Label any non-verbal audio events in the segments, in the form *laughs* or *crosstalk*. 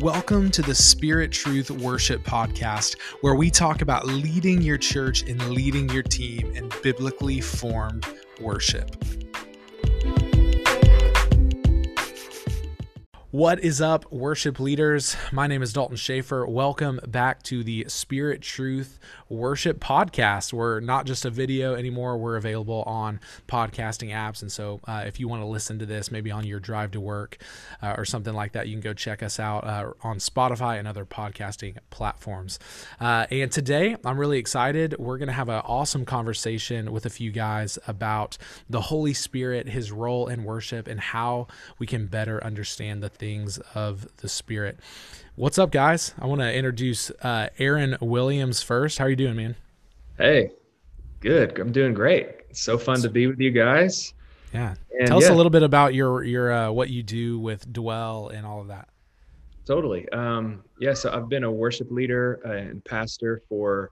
Welcome to the Spirit Truth Worship Podcast, where we talk about leading your church and leading your team in biblically formed worship. What is up, worship leaders? My name is Dalton Schaefer. Welcome back to the Spirit Truth Worship Podcast. We're not just a video anymore, we're available on podcasting apps. And so, uh, if you want to listen to this, maybe on your drive to work uh, or something like that, you can go check us out uh, on Spotify and other podcasting platforms. Uh, and today, I'm really excited. We're going to have an awesome conversation with a few guys about the Holy Spirit, his role in worship, and how we can better understand the things of the Spirit. What's up, guys? I want to introduce uh, Aaron Williams first. How are you doing, man? Hey, good. I'm doing great. It's so fun to be with you guys. Yeah. And Tell yeah. us a little bit about your your uh, what you do with Dwell and all of that. Totally. Um, yeah. So I've been a worship leader uh, and pastor for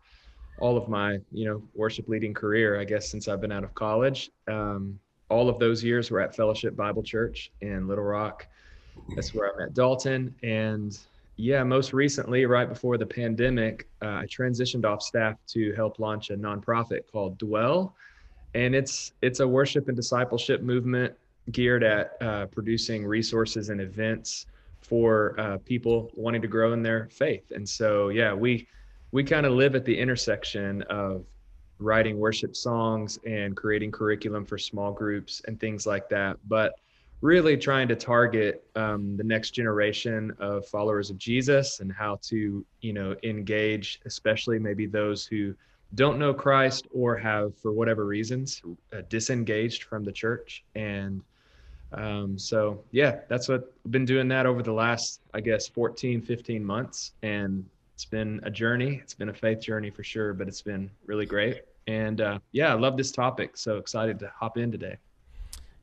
all of my you know worship leading career. I guess since I've been out of college. Um, all of those years were at Fellowship Bible Church in Little Rock. That's where I met Dalton. And yeah, most recently, right before the pandemic, uh, I transitioned off staff to help launch a nonprofit called Dwell, and it's it's a worship and discipleship movement geared at uh, producing resources and events for uh, people wanting to grow in their faith. And so, yeah, we we kind of live at the intersection of writing worship songs and creating curriculum for small groups and things like that, but really trying to target um, the next generation of followers of Jesus and how to, you know, engage, especially maybe those who don't know Christ or have, for whatever reasons, uh, disengaged from the church. And um, so, yeah, that's what I've been doing that over the last, I guess, 14, 15 months. And it's been a journey. It's been a faith journey for sure, but it's been really great. And uh, yeah, I love this topic. So excited to hop in today.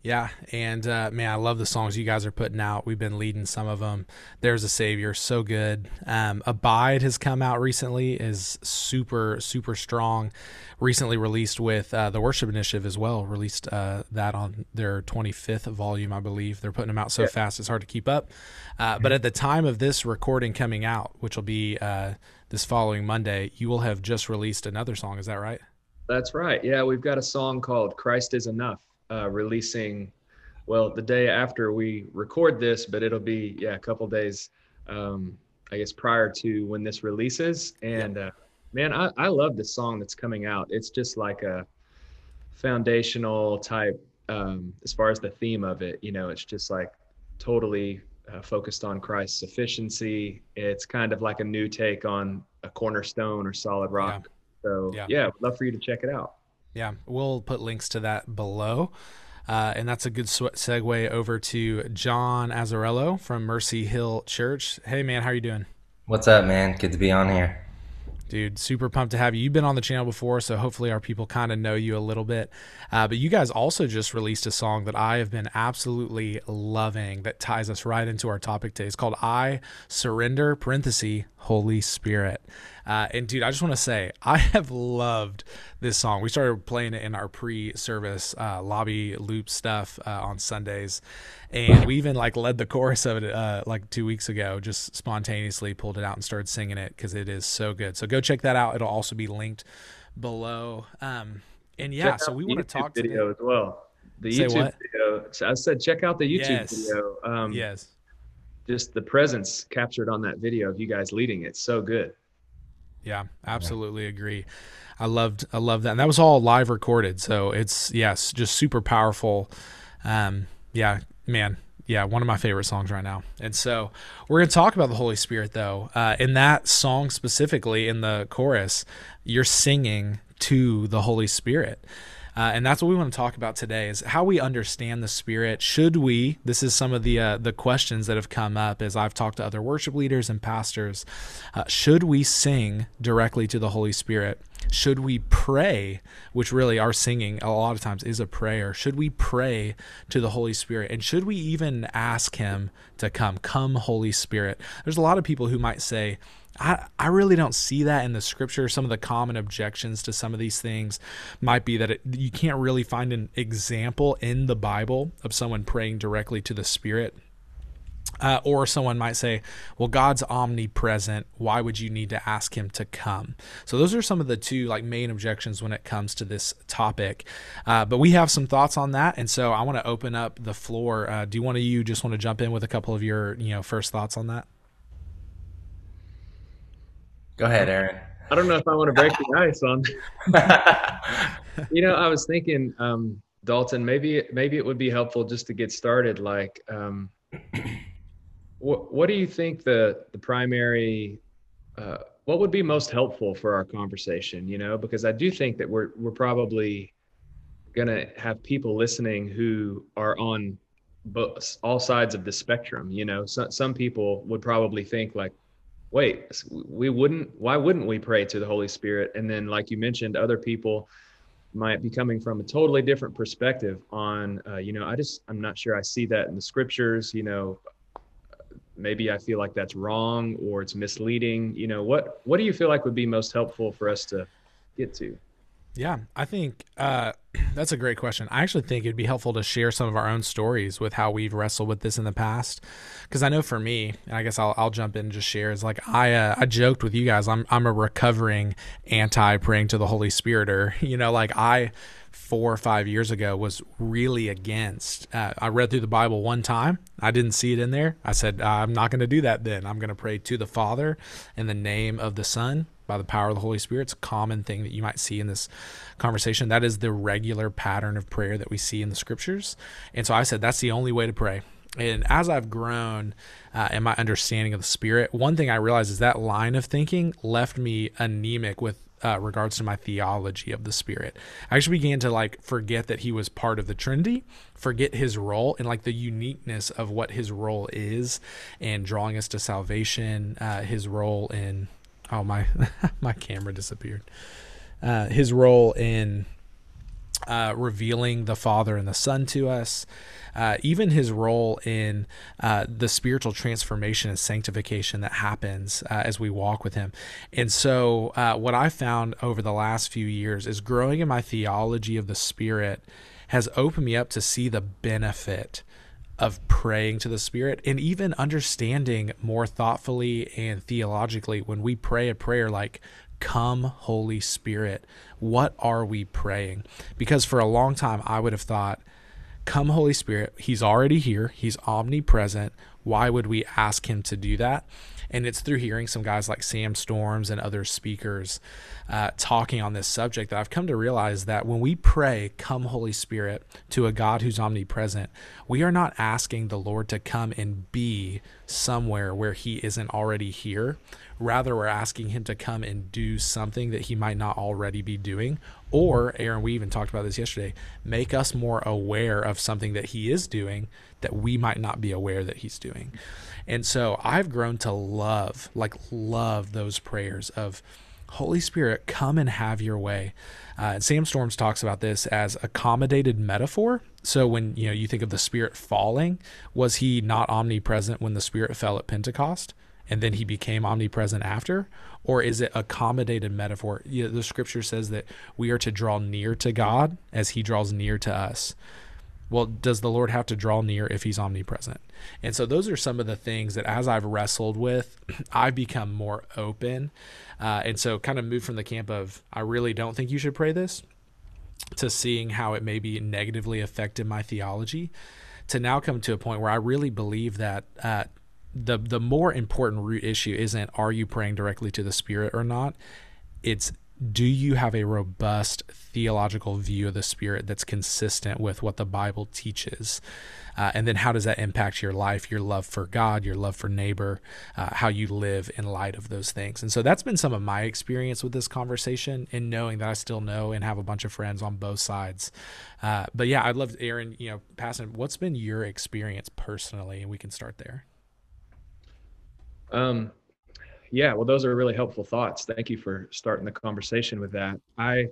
Yeah, and uh, man, I love the songs you guys are putting out. We've been leading some of them. There's a Savior, so good. Um, Abide has come out recently, is super super strong. Recently released with uh, the Worship Initiative as well. Released uh, that on their 25th volume, I believe. They're putting them out so yeah. fast it's hard to keep up. Uh, but at the time of this recording coming out, which will be uh, this following Monday, you will have just released another song. Is that right? That's right. Yeah, we've got a song called "Christ Is Enough." Uh, releasing, well, the day after we record this, but it'll be yeah a couple days, um, I guess prior to when this releases. And uh, man, I, I love this song that's coming out. It's just like a foundational type um, as far as the theme of it. You know, it's just like totally uh, focused on Christ's sufficiency. It's kind of like a new take on a cornerstone or solid rock. Yeah. So yeah, yeah love for you to check it out. Yeah, we'll put links to that below. Uh, and that's a good segue over to John Azarello from Mercy Hill Church. Hey, man, how are you doing? What's up, man? Good to be on here. Dude, super pumped to have you. You've been on the channel before, so hopefully our people kind of know you a little bit. Uh, but you guys also just released a song that I have been absolutely loving that ties us right into our topic today. It's called I Surrender, parenthesis, Holy Spirit. Uh, and dude, I just want to say, *laughs* I have loved this song. We started playing it in our pre-service uh, lobby loop stuff uh, on Sundays, and we even like led the chorus of it uh, like two weeks ago. Just spontaneously pulled it out and started singing it because it is so good. So go check that out. It'll also be linked below. Um, and yeah, so we want to talk video as well. The Say YouTube what? video. I said check out the YouTube yes. video. Um, yes. Just the presence captured on that video of you guys leading it. So good. Yeah, absolutely yeah. agree. I loved I love that. And that was all live recorded. So it's yes, just super powerful. Um yeah, man. Yeah, one of my favorite songs right now. And so we're going to talk about the Holy Spirit though. Uh, in that song specifically in the chorus, you're singing to the Holy Spirit. Uh, and that's what we want to talk about today is how we understand the spirit. Should we? This is some of the uh, the questions that have come up as i've talked to other worship leaders and pastors. Uh, should we sing directly to the holy spirit? Should we pray which really our singing a lot of times is a prayer. Should we pray to the holy spirit? And should we even ask him to come? Come holy spirit. There's a lot of people who might say I, I really don't see that in the scripture. Some of the common objections to some of these things might be that it, you can't really find an example in the Bible of someone praying directly to the Spirit. Uh, or someone might say, well, God's omnipresent. Why would you need to ask him to come? So those are some of the two like main objections when it comes to this topic. Uh, but we have some thoughts on that. And so I want to open up the floor. Uh, do one of you just want to jump in with a couple of your, you know, first thoughts on that? Go ahead, Aaron. I don't know if I want to break the ice on. *laughs* you know, I was thinking, um, Dalton, maybe maybe it would be helpful just to get started. Like, um, *clears throat* what what do you think the the primary uh, what would be most helpful for our conversation? You know, because I do think that we're we're probably gonna have people listening who are on both all sides of the spectrum. You know, so, some people would probably think like, wait, we wouldn't. Why wouldn't we pray to the Holy Spirit? And then, like you mentioned, other people might be coming from a totally different perspective on uh, you know i just i'm not sure i see that in the scriptures you know maybe i feel like that's wrong or it's misleading you know what what do you feel like would be most helpful for us to get to yeah, I think uh, *clears throat* that's a great question. I actually think it'd be helpful to share some of our own stories with how we've wrestled with this in the past. Because I know for me, and I guess I'll, I'll jump in and just share. Is like I uh, I joked with you guys. I'm I'm a recovering anti praying to the Holy Spirit, or *laughs* you know, like I four or five years ago was really against. Uh, I read through the Bible one time. I didn't see it in there. I said, I'm not going to do that then. I'm going to pray to the Father in the name of the Son by the power of the Holy Spirit. It's a common thing that you might see in this conversation. That is the regular pattern of prayer that we see in the scriptures. And so I said, that's the only way to pray. And as I've grown uh, in my understanding of the Spirit, one thing I realized is that line of thinking left me anemic with uh, regards to my theology of the Spirit. I actually began to like forget that He was part of the Trinity, forget His role, and like the uniqueness of what His role is, and drawing us to salvation. Uh, his role in oh my *laughs* my camera disappeared. Uh, his role in uh, revealing the Father and the Son to us, uh, even his role in uh, the spiritual transformation and sanctification that happens uh, as we walk with him. And so, uh, what I found over the last few years is growing in my theology of the Spirit has opened me up to see the benefit of praying to the Spirit and even understanding more thoughtfully and theologically when we pray a prayer like, Come, Holy Spirit, what are we praying? Because for a long time, I would have thought, Come, Holy Spirit, He's already here, He's omnipresent. Why would we ask Him to do that? And it's through hearing some guys like Sam Storms and other speakers uh, talking on this subject that I've come to realize that when we pray, Come, Holy Spirit, to a God who's omnipresent, we are not asking the Lord to come and be somewhere where He isn't already here. Rather, we're asking Him to come and do something that He might not already be doing. Or, Aaron, we even talked about this yesterday, make us more aware of something that He is doing that we might not be aware that He's doing. And so I've grown to love, like, love those prayers of Holy Spirit, come and have your way. Uh, Sam Storms talks about this as accommodated metaphor. So when you know you think of the Spirit falling, was he not omnipresent when the Spirit fell at Pentecost, and then he became omnipresent after, or is it accommodated metaphor? You know, the Scripture says that we are to draw near to God as He draws near to us well, does the Lord have to draw near if he's omnipresent? And so those are some of the things that as I've wrestled with, *clears throat* I've become more open. Uh, and so kind of moved from the camp of, I really don't think you should pray this, to seeing how it maybe negatively affected my theology, to now come to a point where I really believe that uh, the the more important root issue isn't are you praying directly to the Spirit or not. It's do you have a robust theological view of the Spirit that's consistent with what the Bible teaches? Uh, and then how does that impact your life, your love for God, your love for neighbor, uh, how you live in light of those things? And so that's been some of my experience with this conversation and knowing that I still know and have a bunch of friends on both sides. Uh, but yeah, I'd love, Aaron, you know, passing, what's been your experience personally? And we can start there. Um, yeah, well, those are really helpful thoughts. Thank you for starting the conversation with that. I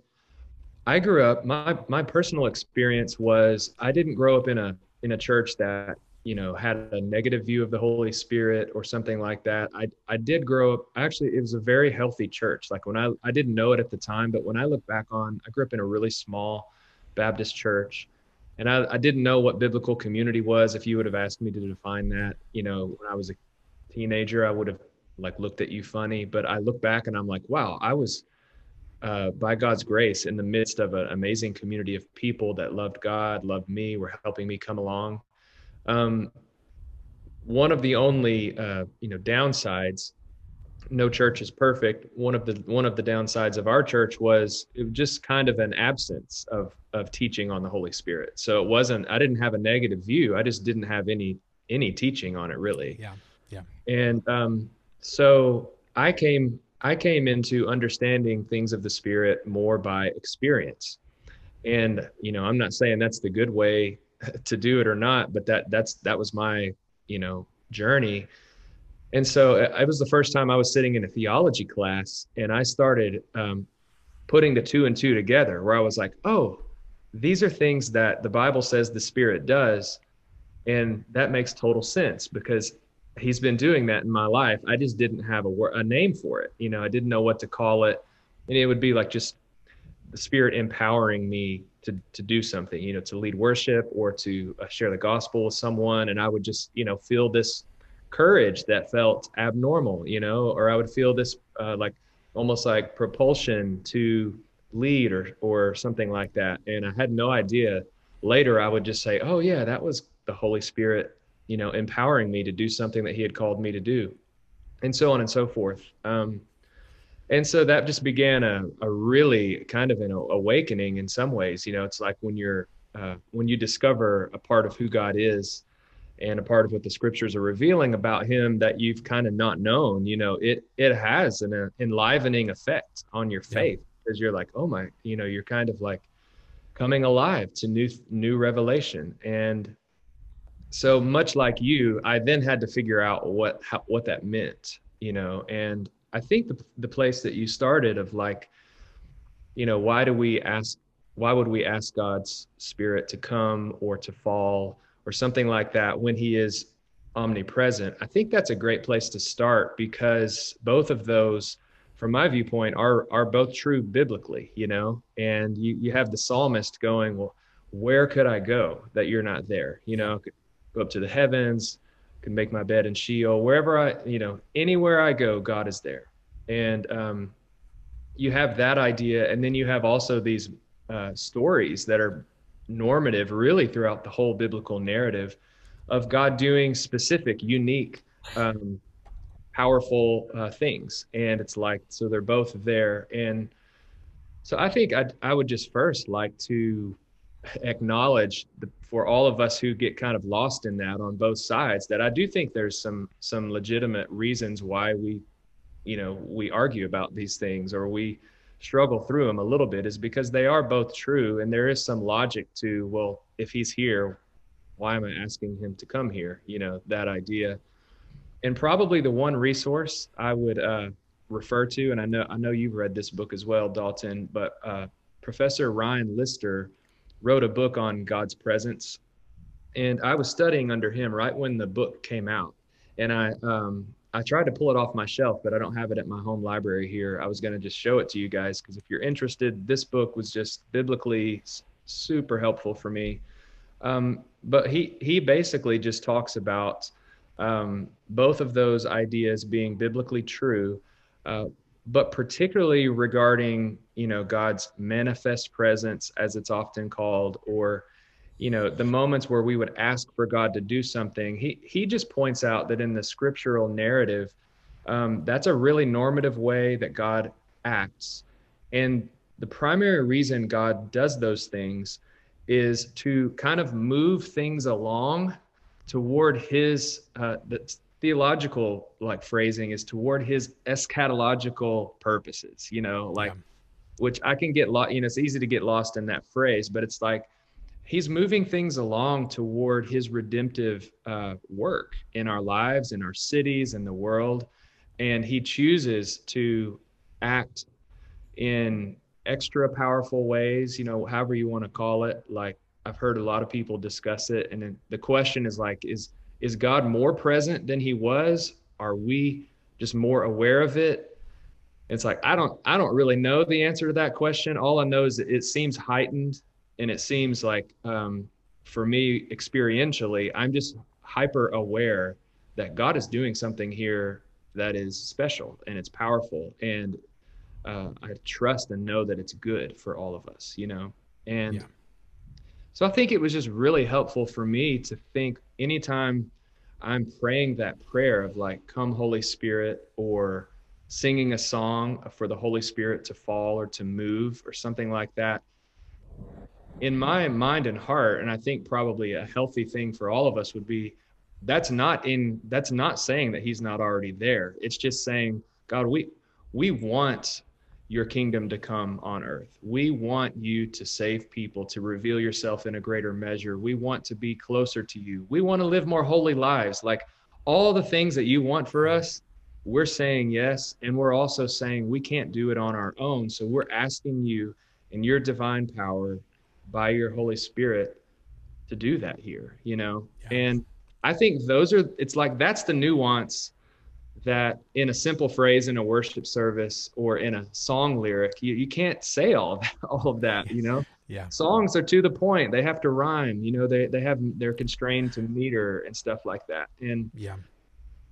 I grew up. My my personal experience was I didn't grow up in a in a church that you know had a negative view of the Holy Spirit or something like that. I I did grow up. Actually, it was a very healthy church. Like when I I didn't know it at the time, but when I look back on, I grew up in a really small Baptist church, and I, I didn't know what biblical community was. If you would have asked me to define that, you know, when I was a teenager, I would have like looked at you funny. But I look back and I'm like, wow, I was uh, by God's grace in the midst of an amazing community of people that loved God, loved me, were helping me come along. Um, one of the only uh, you know downsides no church is perfect one of the one of the downsides of our church was it was just kind of an absence of of teaching on the holy spirit so it wasn't i didn't have a negative view i just didn't have any any teaching on it really yeah yeah and um so i came i came into understanding things of the spirit more by experience and you know i'm not saying that's the good way *laughs* to do it or not but that that's that was my you know journey and so uh, it was the first time I was sitting in a theology class and I started um, putting the two and two together where I was like, oh, these are things that the Bible says the Spirit does. And that makes total sense because he's been doing that in my life. I just didn't have a, a name for it. You know, I didn't know what to call it. And it would be like just the Spirit empowering me to, to do something, you know, to lead worship or to uh, share the gospel with someone. And I would just, you know, feel this courage that felt abnormal, you know, or I would feel this uh, like almost like propulsion to lead or or something like that. And I had no idea. Later, I would just say, "Oh yeah, that was the Holy Spirit, you know, empowering me to do something that He had called me to do," and so on and so forth. Um, and so that just began a, a really kind of an awakening in some ways. You know, it's like when you're uh, when you discover a part of who God is and a part of what the scriptures are revealing about him that you've kind of not known you know it it has an uh, enlivening effect on your faith because yeah. you're like oh my you know you're kind of like coming alive to new new revelation and so much like you i then had to figure out what how, what that meant you know? And i think the, the place that you started of like you know why do we ask why would we ask god's spirit to come or to fall or something like that when he is omnipresent? I think that's a great place to start because both of those from my viewpoint are are both true biblically you know? And you you have the psalmist going well where could i go that you're not there? You know go up to the heavens can make my bed in sheol wherever i you know anywhere i go god is there and um you have that idea and then you have also these uh, stories that are normative really throughout the whole biblical narrative of God doing specific, unique, um, powerful uh, things. And it's like, so they're both there. And so I think I'd, I would just first like to acknowledge the, for all of us who get kind of lost in that on both sides that I do think there's some some legitimate reasons why we you know we argue about these things or we struggle through them a little bit is because they are both true and there is some logic to well if he's here why am i asking him to come here? You know that idea. And probably the one resource i would uh, refer to and i know i know you've read this book as well dalton but uh, professor ryan lister wrote a book on god's presence and i was studying under him right when the book came out and i um, I tried to pull it off my shelf, but I don't have it at my home library here. I was going to just show it to you guys because if you're interested, this book was just biblically super helpful for me. Um, but he he basically just talks about um, both of those ideas being biblically true, uh, but particularly regarding you know God's manifest presence, as it's often called, or you know the moments where we would ask for god to do something he he just points out that in the scriptural narrative um, that's a really normative way that god acts and the primary reason god does those things is to kind of move things along toward his uh, the theological like phrasing is toward his eschatological purposes you know like yeah. Which i can get lost you know it's easy to get lost in that phrase but it's like he's moving things along toward his redemptive uh, work in our lives, in our cities, in the world. And he chooses to act in extra powerful ways, you know, however you want to call it. Like I've heard a lot of people discuss it. And the question is like, is, is God more present than he was? Are we just more aware of it? It's like, I don't, I don't really know the answer to that question. All I know is that it seems heightened and it seems like um, for me experientially, I'm just hyper aware that God is doing something here that is special and it's powerful. And uh, I trust and know that it's good for all of us, you know? And yeah. so I think it was just really helpful for me to think anytime I'm praying that prayer of like, come, Holy Spirit, or singing a song for the Holy Spirit to fall or to move or something like that. In my mind and heart, and I think probably a healthy thing for all of us would be that's not in that's not saying that he's not already there. It's just saying, God, we we want your kingdom to come on earth. We want you to save people, to reveal yourself in a greater measure. We want to be closer to you. We want to live more holy lives. Like all the things that you want for us, we're saying yes. And we're also saying we can't do it on our own. So we're asking you in your divine power by your Holy Spirit to do that here, you know? Yeah. And I think those are, it's like that's the nuance that in a simple phrase in a worship service or in a song lyric, you, you can't say all of that, *laughs* all of that, you know? Yeah. Songs are to the point. They have to rhyme, you know, they, they have, they're constrained to meter and stuff like that. And yeah.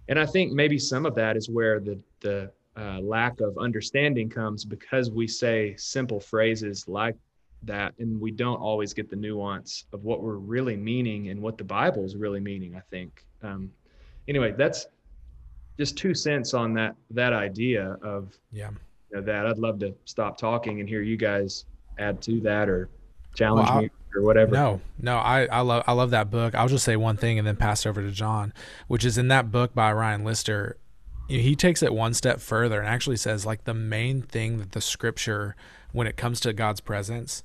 And I think maybe some of that is where the, the uh, lack of understanding comes because we say simple phrases like that and we don't always get the nuance of what we're really meaning and what the Bible is really meaning, I think. Um, anyway, that's, just two cents on that that idea of yeah you know, that. I'd love to stop talking and hear you guys add to that or challenge well, me or whatever. No, no, I, I love I love that book. I'll just say one thing and then pass over to John, which is in that book by Ryan Lister. He takes it one step further and actually says like the main thing that the scripture when it comes to God's presence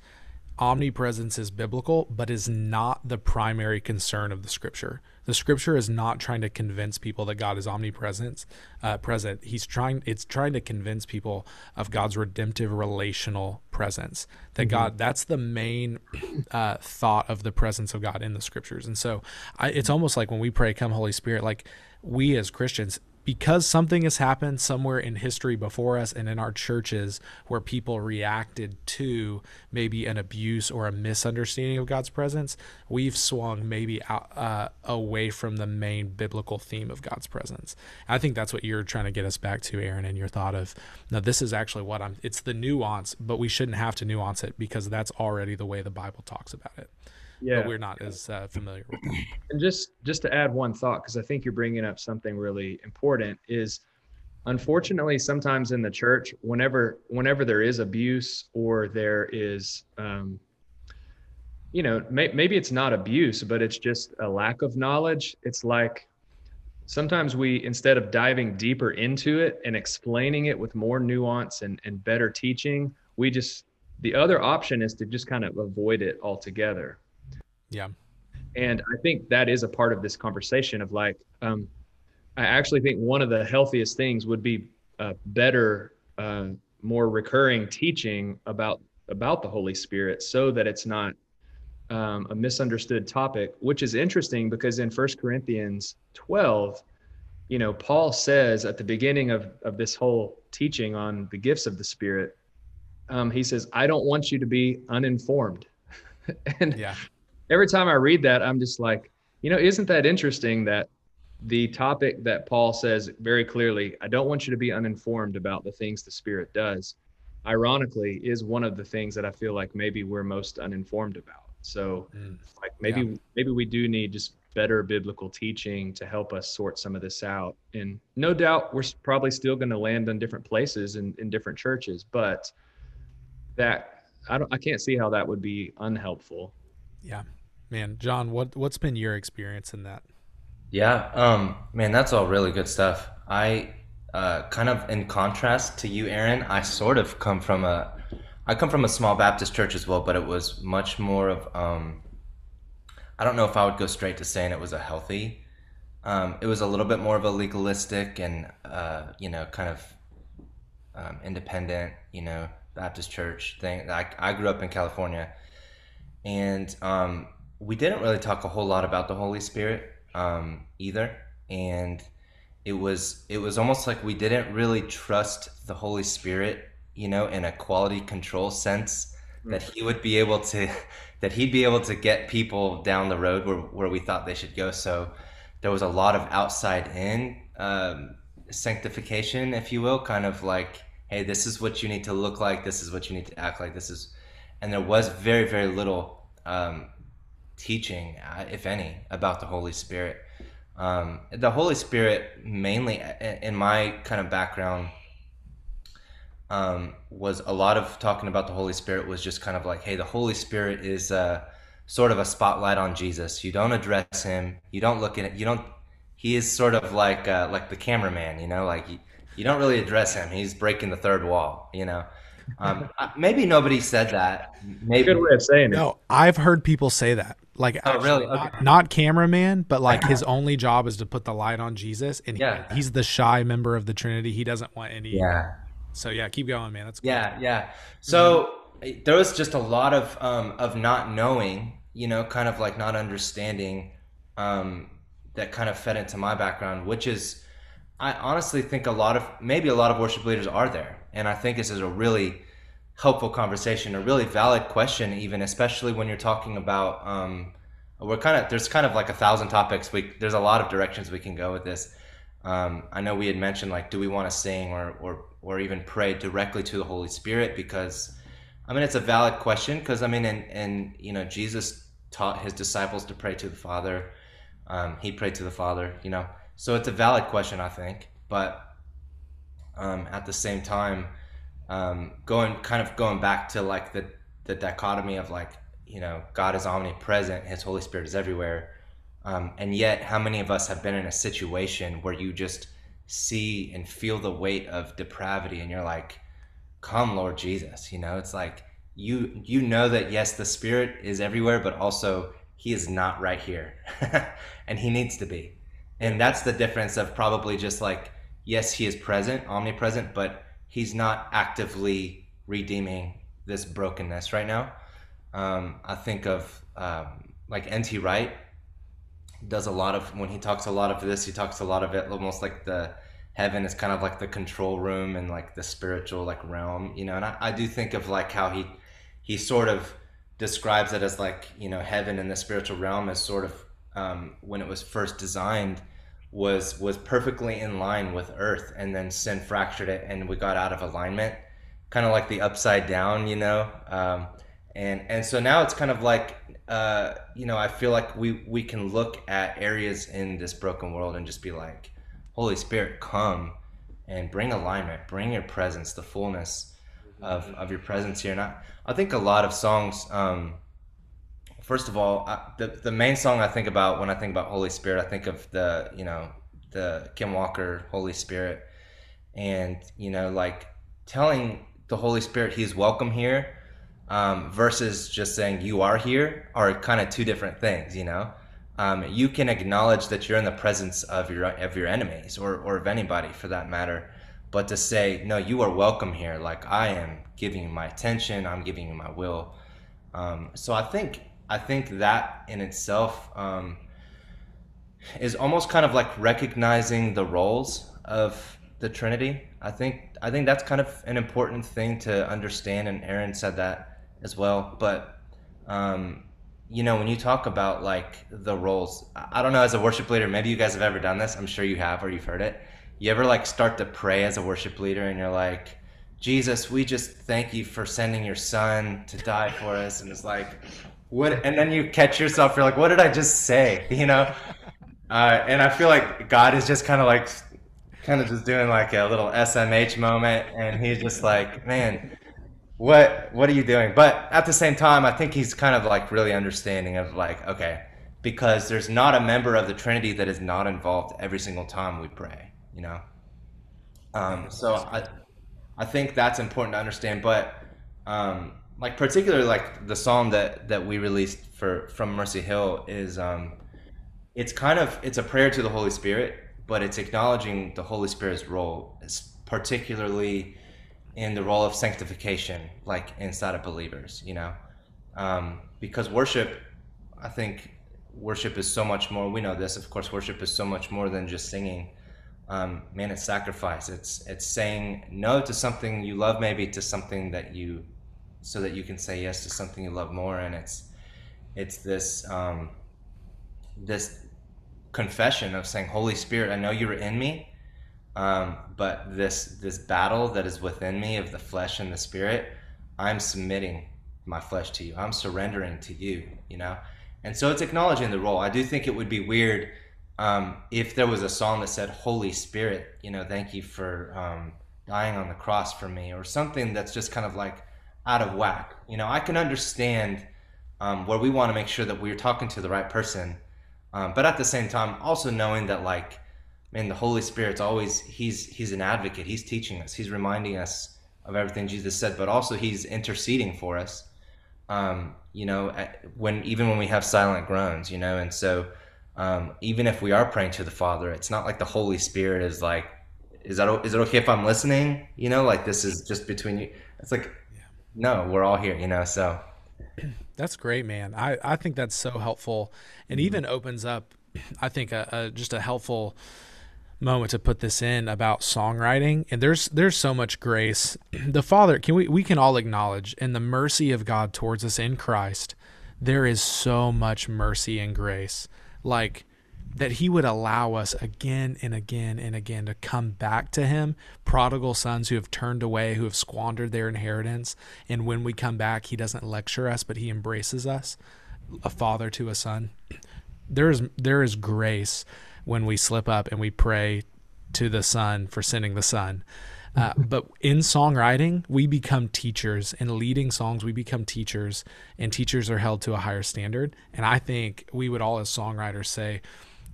omnipresence is biblical, but is not the primary concern of the scripture. The scripture is not trying to convince people that God is omnipresent. Uh, present. He's trying. It's trying to convince people of God's redemptive relational presence. That mm-hmm. God. That's the main uh, thought of the presence of God in the scriptures. And so, I, it's almost like when we pray, "Come, Holy Spirit," like we as Christians because something has happened somewhere in history before us and in our churches where people reacted to maybe an abuse or a misunderstanding of God's presence, we've swung maybe out, uh, away from the main biblical theme of God's presence. I think that's what you're trying to get us back to, Aaron, and your thought of, no, this is actually what I'm, it's the nuance, but we shouldn't have to nuance it because that's already the way the Bible talks about it yeah. but we're not as uh, familiar with them. And just just to add one thought, because I think you're bringing up something really important, is unfortunately sometimes in the church, whenever whenever there is abuse or there is, um, you know, may, maybe it's not abuse, but it's just a lack of knowledge. It's like sometimes we instead of diving deeper into it and explaining it with more nuance and, and better teaching we just the other option is to just kind of avoid it altogether yeah. And I think that is a part of this conversation of like, um, I actually think one of the healthiest things would be a better, uh, more recurring teaching about about the Holy Spirit, so that it's not um, a misunderstood topic. Which is interesting because in First Corinthians 12, you know, Paul says at the beginning of of this whole teaching on the gifts of the Spirit, um, he says, "I don't want you to be uninformed." *laughs* and yeah every time I read that, I'm just like, you know, isn't that interesting that the topic that Paul says very clearly, I don't want you to be uninformed about the things the Spirit does, ironically, is one of the things that I feel like maybe we're most uninformed about. So, mm, like maybe yeah. maybe we do need just better biblical teaching to help us sort some of this out. And no doubt we're probably still going to land on different places in, in different churches, but that I don't I can't see how that would be unhelpful yeah, man, John, what what's been your experience in that? Yeah, um, man, that's all really good stuff. I uh, kind of in contrast to you, Aaron, I sort of come from a, I come from a small Baptist church as well, but it was much more of, um, I don't know if I would go straight to saying it was a healthy. Um, it was a little bit more of a legalistic and uh, you know kind of um, independent, you know, Baptist church thing. I, I grew up in California, and um, we didn't really talk a whole lot about the Holy Spirit um, either, and it was it was almost like we didn't really trust the Holy Spirit, you know, in a quality control sense that he would be able to *laughs* that he'd be able to get people down the road where, where we thought they should go. So there was a lot of outside in um, sanctification, if you will, kind of like, hey, this is what you need to look like, this is what you need to act like, this is, and there was very, very little um, teaching, uh, if any, about the Holy Spirit. Um, the Holy Spirit, mainly in my kind of background, um, was a lot of talking about the Holy Spirit was just kind of like, hey, the Holy Spirit is uh, sort of a spotlight on Jesus. You don't address him. You don't look at it. You don't. He is sort of like uh, like the cameraman. You know, like you, you don't really address him. He's breaking the third wall. You know. Um, *laughs* maybe nobody said that. Maybe good way of saying it. No, I've heard people say that. Like, Oh, really? not, Okay. not cameraman, but like his only job is to put the light on Jesus, and he- he's the shy member of the Trinity. He doesn't want any. yeah. So yeah, keep going, man. That's cool. Yeah, yeah. So there was just a lot of um, of not knowing, you know, kind of like not understanding, um, that kind of fed into my background, which is, I honestly think a lot of maybe a lot of worship leaders are there, and I think this is a really helpful conversation, a really valid question, even especially when you're talking about. Um, we're kind of there's kind of like a thousand topics. We there's a lot of directions we can go with this. Um, I know we had mentioned like, do we want to sing or or or even pray directly to the Holy Spirit? Because I mean, it's a valid question. Because I mean, and and you know, Jesus taught his disciples to pray to the Father. Um, he prayed to the Father. You know, so it's a valid question, I think. But um, at the same time, um, going kind of going back to like the the dichotomy of like you know God is omnipresent, His Holy Spirit is everywhere, um, and yet how many of us have been in a situation where you just see and feel the weight of depravity, and you're like, "Come, Lord Jesus," you know? It's like you you know that yes, the Spirit is everywhere, but also He is not right here, *laughs* and He needs to be, and that's the difference of probably just like yes, He is present, omnipresent, but He's not actively redeeming this brokenness right now. Um, I think of um, like N.T. Wright does a lot of when he talks a lot of this, he talks a lot of it almost like the heaven is kind of like the control room and like the spiritual like realm, you know. And I, I do think of like how he he sort of describes it as like you know heaven and the spiritual realm as sort of um, when it was first designed was was perfectly in line with earth and then sin fractured it and we got out of alignment. Kind of like the upside down you know? Um, and and so now it's kind of like uh, you know i feel like we we can look at areas in this broken world and just be like holy spirit come and bring alignment. Bring your presence the fullness of, of your presence here. And I, I think a lot of songs um, first of all I, the, the main song i think about when i think about holy spirit i think of the you know the kim walker holy spirit. And you know like telling the holy spirit he's welcome here um, versus just saying you are here are kind of two different things you know? Um, you can acknowledge that you're in the presence of your of your enemies or, or of anybody for that matter but to say no you are welcome here. Like i am giving you my attention. I'm giving you my will. Um, so i think i think that in itself um, is almost kind of like recognizing the roles of the trinity. I think i think that's kind of an important thing to understand and aaron said that as well but um, you know when you talk about like the roles i don't know as a worship leader maybe you guys have ever done this i'm sure you have or you've heard it. You ever like start to pray as a worship leader and you're like jesus we just thank you for sending your son to die for us and it's like what and then you catch yourself you're like what did i just say? *laughs* You know? Uh, and i feel like god is just kind of like kind of just doing like a little smh moment and he's just like man what what are you doing? But at the same time i think he's kind of like really understanding of like okay because there's not a member of the trinity that is not involved every single time we pray you know? Um, so i i think that's important to understand but um, like particularly like the song that that we released for from mercy hill is um, it's kind of it's a prayer to the holy spirit but it's acknowledging the holy spirit's role particularly in the role of sanctification like inside of believers you know? Um, because worship i think worship is so much more we know this of course worship is so much more than just singing. Um, man it's sacrifice. It's it's saying no to something you love maybe to something that you so that you can say yes to something you love more and it's it's this um, this confession of saying, Holy Spirit, I know you're in me, um, but this this battle that is within me of the flesh and the spirit, I'm submitting my flesh to you. I'm surrendering to you. You know, and so it's acknowledging the role. I do think it would be weird um, if there was a song that said Holy Spirit, you know, thank you for um, dying on the cross for me, or something that's just kind of like out of whack. You know, I can understand um, where we want to make sure that we're talking to the right person, um, but at the same time, also knowing that like, man, the Holy Spirit's always he's he's an advocate. He's teaching us. He's reminding us of everything Jesus said, but also he's interceding for us. Um, you know, when even when we have silent groans, you know, and so um, even if we are praying to the Father, it's not like the Holy Spirit is like, is that is it okay if I'm listening? You know, like this is just between you. It's like. No, we're all here. You know, so that's great, man. I I think that's so helpful, and mm-hmm. even opens up, I think a, a just a helpful moment to put this in about songwriting and there's there's so much grace *clears throat* the father can we we can all acknowledge in the mercy of god towards us in christ there is so much mercy and grace like that he would allow us again and again and again to come back to him prodigal sons who have turned away who have squandered their inheritance and when we come back he doesn't lecture us but he embraces us a father to a son there is there is grace when we slip up and we pray to the son for sending the son uh, but in songwriting, we become teachers. In leading songs, we become teachers, and teachers are held to a higher standard. And I think we would all, as songwriters, say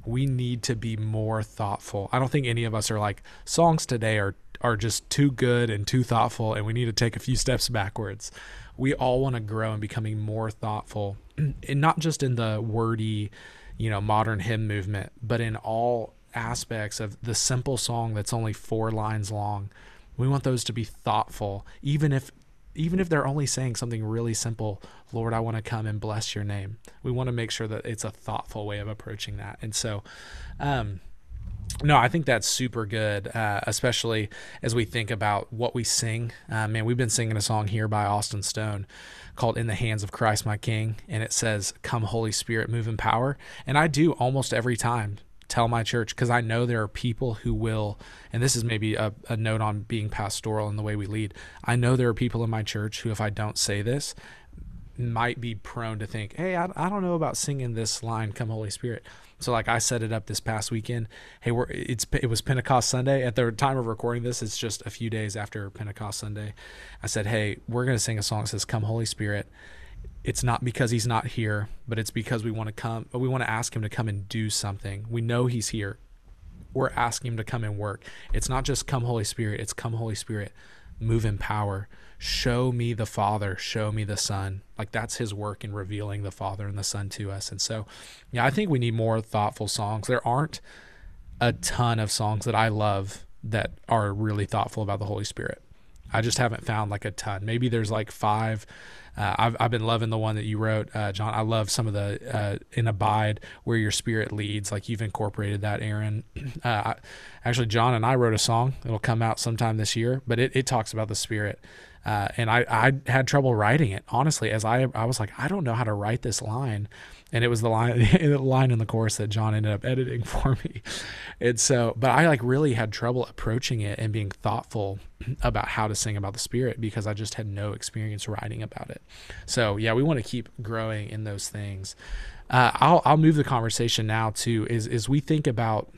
we need to be more thoughtful. I don't think any of us are like songs today are are just too good and too thoughtful, and we need to take a few steps backwards. We all want to grow and becoming more thoughtful, *clears throat* and not just in the wordy, you know, modern hymn movement, but in all aspects of the simple song that's only four lines long we want those to be thoughtful, even if even if they're only saying something really simple, Lord, I want to come and bless your name. We want to make sure that it's a thoughtful way of approaching that. And so, um, no, I think that's super good, uh, especially as we think about what we sing. Uh, man, we've been singing a song here by Austin Stone called In the Hands of Christ My King, and it says, Come, Holy Spirit, move in power. And I do almost every time tell my church because I know there are people who will, and this is maybe a, a note on being pastoral and the way we lead. I know there are people in my church who, if I don't say this, might be prone to think, hey, I, I don't know about singing this line, "Come Holy Spirit." So like I set it up this past weekend. Hey, we're it's it was Pentecost Sunday. At the time of recording this, it's just a few days after Pentecost Sunday. I said, hey, we're gonna sing a song that says "Come Holy Spirit." It's not because he's not here, but it's because we want to come, we want to ask him to come and do something. We know he's here. We're asking him to come and work. It's not just come Holy Spirit, it's come Holy Spirit, move in power. Show me the Father, show me the Son. Like that's his work in revealing the Father and the Son to us. And so, yeah, I think we need more thoughtful songs. There aren't a ton of songs that I love that are really thoughtful about the Holy Spirit. I just haven't found like a ton. Maybe there's like five uh, I've, I've been loving the one that you wrote, uh, John. I love some of the uh, in Abide where your spirit leads. Like you've incorporated that, Aaron. *clears throat* Uh, actually, John and I wrote a song. It'll come out sometime this year, but it, it talks about the spirit. Uh, and I, I had trouble writing it honestly as I I was like I don't know how to write this line and it was the line *laughs* the line in the chorus that John ended up editing *laughs* for me. And so, but I like really had trouble approaching it and being thoughtful *clears throat* about how to sing about the Spirit because I just had no experience writing about it. So yeah, we want to keep growing in those things. Uh, I'll I'll move the conversation now to is is we think about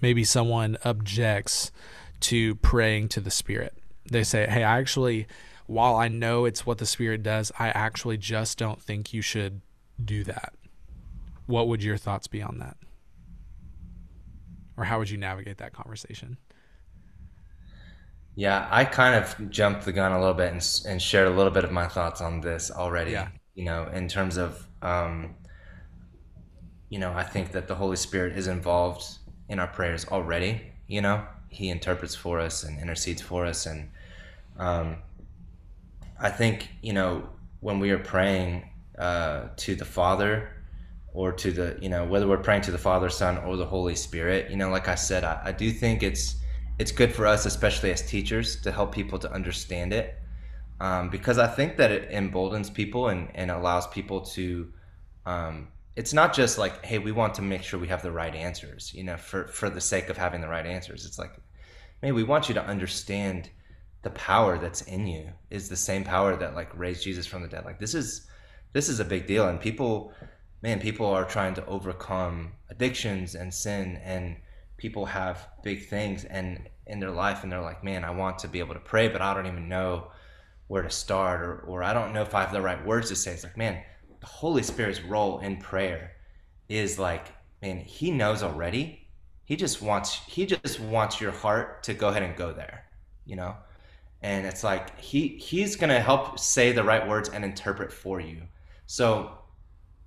maybe someone objects to praying to the Spirit. They say, "Hey, I actually." While I know it's what the Spirit does, I actually just don't think you should do that, what would your thoughts be on that? Or how would you navigate that conversation? Yeah, I kind of jumped the gun a little bit and, and shared a little bit of my thoughts on this already. Yeah. You know, in terms of, um, you know, I think that the Holy Spirit is involved in our prayers already. You know, He interprets for us and intercedes for us. And um, I think, you know, when we are praying, uh, to the Father or to the you know whether we're praying to the Father, Son, or the Holy Spirit. You know, like I said, I, I do think it's it's good for us, especially as teachers, to help people to understand it. Um, because I think that it emboldens people and, and allows people to um, it's not just like, hey, we want to make sure we have the right answers, you know, for for the sake of having the right answers. It's like, man, we want you to understand the power that's in you is the same power that like raised Jesus from the dead. Like this is this is a big deal, and people, man, people are trying to overcome addictions and sin, and people have big things and in their life, and they're like, man, I want to be able to pray, but I don't even know where to start, or or I don't know if I have the right words to say. It's like, man, the Holy Spirit's role in prayer is like, man, He knows already. He just wants He just wants your heart to go ahead and go there, you know and it's like he he's to help say the right words and interpret for you so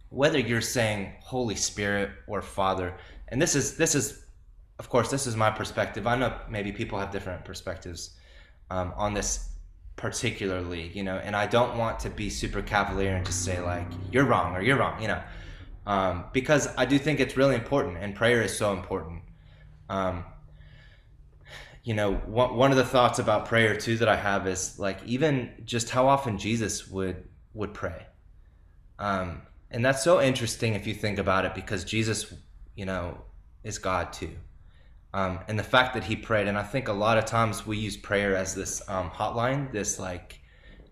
whether you're saying holy spirit or father and this is this is of course this is my perspective i know maybe people have different perspectives um, on this particularly you know and i don't want to be super cavalier and just say like you're wrong or you're wrong you know um, because i do think it's really important and prayer is so important um, you know, one, one of the thoughts about prayer too that I have is like even just how often Jesus would would pray. Um, and that's so interesting if you think about it because Jesus, you know, is God too. Um, and the fact that he prayed, and I think a lot of times we use prayer as this um, hotline, this like,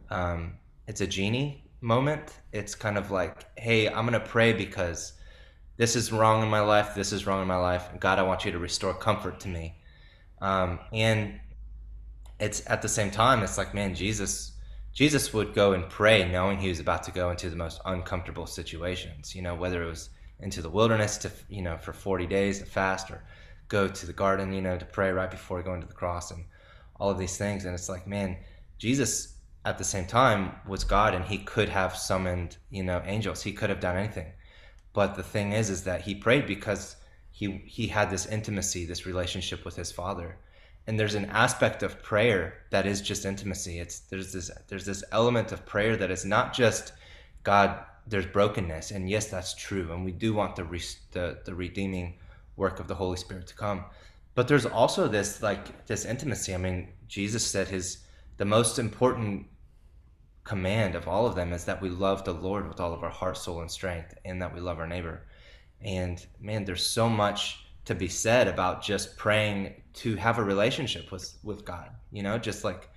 um, it's a genie moment. It's kind of like, hey, I'm going to pray because this is wrong in my life, this is wrong in my life. God, I want you to restore comfort to me. Um, and it's at the same time, it's like, man, Jesus, Jesus would go and pray knowing he was about to go into the most uncomfortable situations, you know, whether it was into the wilderness to, you know, for 40 days to fast or go to the garden, you know, to pray right before going to the cross and all of these things. And it's like, man, Jesus at the same time was God and he could have summoned, you know, angels. He could have done anything. But the thing is, is that he prayed because he he had this intimacy, this relationship with his father. And there's an aspect of prayer that is just intimacy. It's there's this there's this element of prayer that is not just God. There's brokenness, and yes, that's true, and we do want the re, the, the redeeming work of the Holy Spirit to come. But there's also this like this intimacy. I mean, Jesus said his the most important command of all of them is that we love the Lord with all of our heart, soul, and strength, and that we love our neighbor. And man, there's so much to be said about just praying to have a relationship with with God. You know, just like,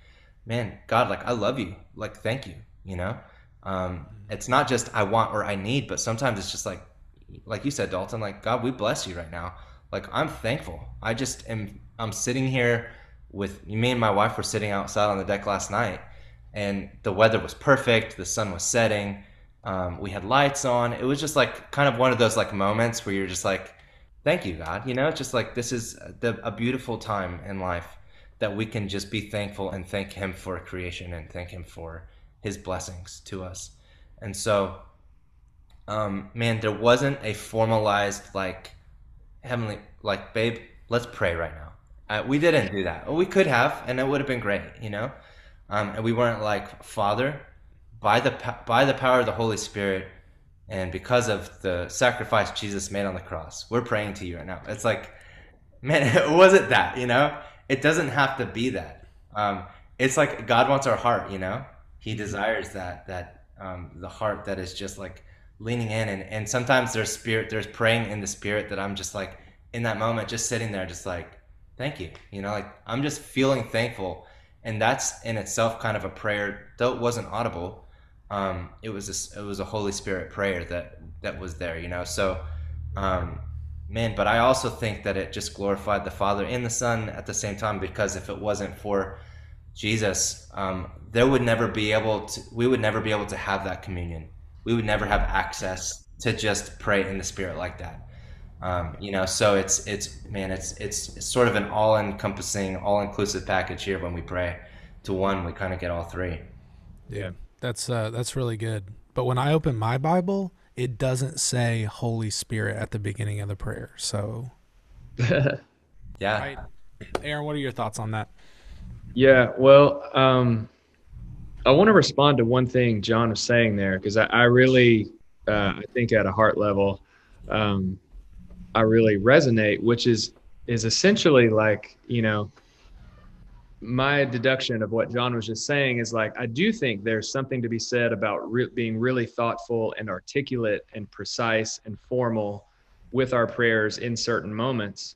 man, God, like I love you, like thank you. You know, um, mm-hmm. it's not just I want or I need, but sometimes it's just like, like you said, Dalton, like God, we bless you right now. Like I'm thankful. I just am. I'm sitting here with me and my wife were sitting outside on the deck last night, and the weather was perfect. The sun was setting um, we had lights on. It was just like kind of one of those like moments where you're just like, thank you, God. You know, it's just like this is the, a beautiful time in life that we can just be thankful and thank Him for creation and thank Him for His blessings to us. And so, um, man, there wasn't a formalized like heavenly like, babe, let's pray right now. Uh, we didn't do that. we could have, and it would have been great, you know. Um, and we weren't like, Father, by the by the power of the Holy Spirit and because of the sacrifice Jesus made on the cross, we're praying to you right now. It's like, man, *laughs* it wasn't that, you know? It doesn't have to be that. Um, it's like God wants our heart, you know? He desires that, that um, the heart that is just like leaning in. And, and sometimes there's spirit, there's praying in the spirit that I'm just like, in that moment, just sitting there, just like, thank you. You know, like I'm just feeling thankful. And that's in itself kind of a prayer, though it wasn't audible um, it was a, it was a Holy Spirit prayer that that was there, you know. So, um, man, but I also think that it just glorified the Father and the Son at the same time because if it wasn't for Jesus, um, there would never be able to. We would never be able to have that communion. We would never have access to just pray in the Spirit like that. Um, you know, so it's it's man, it's it's sort of an all-encompassing, all-inclusive package here when we pray. To one, we kind of get all three. Yeah. That's uh, that's really good. But when I open my Bible, it doesn't say Holy Spirit at the beginning of the prayer. So, *laughs* yeah. Right. Aaron, what are your thoughts on that? Yeah. Well, um, I want to respond to one thing John was saying there because I, I, really, uh, I think at a heart level, um, I really resonate, which is is essentially like you know my deduction of what John was just saying is like, I do think there's something to be said about re- being really thoughtful and articulate and precise and formal with our prayers in certain moments.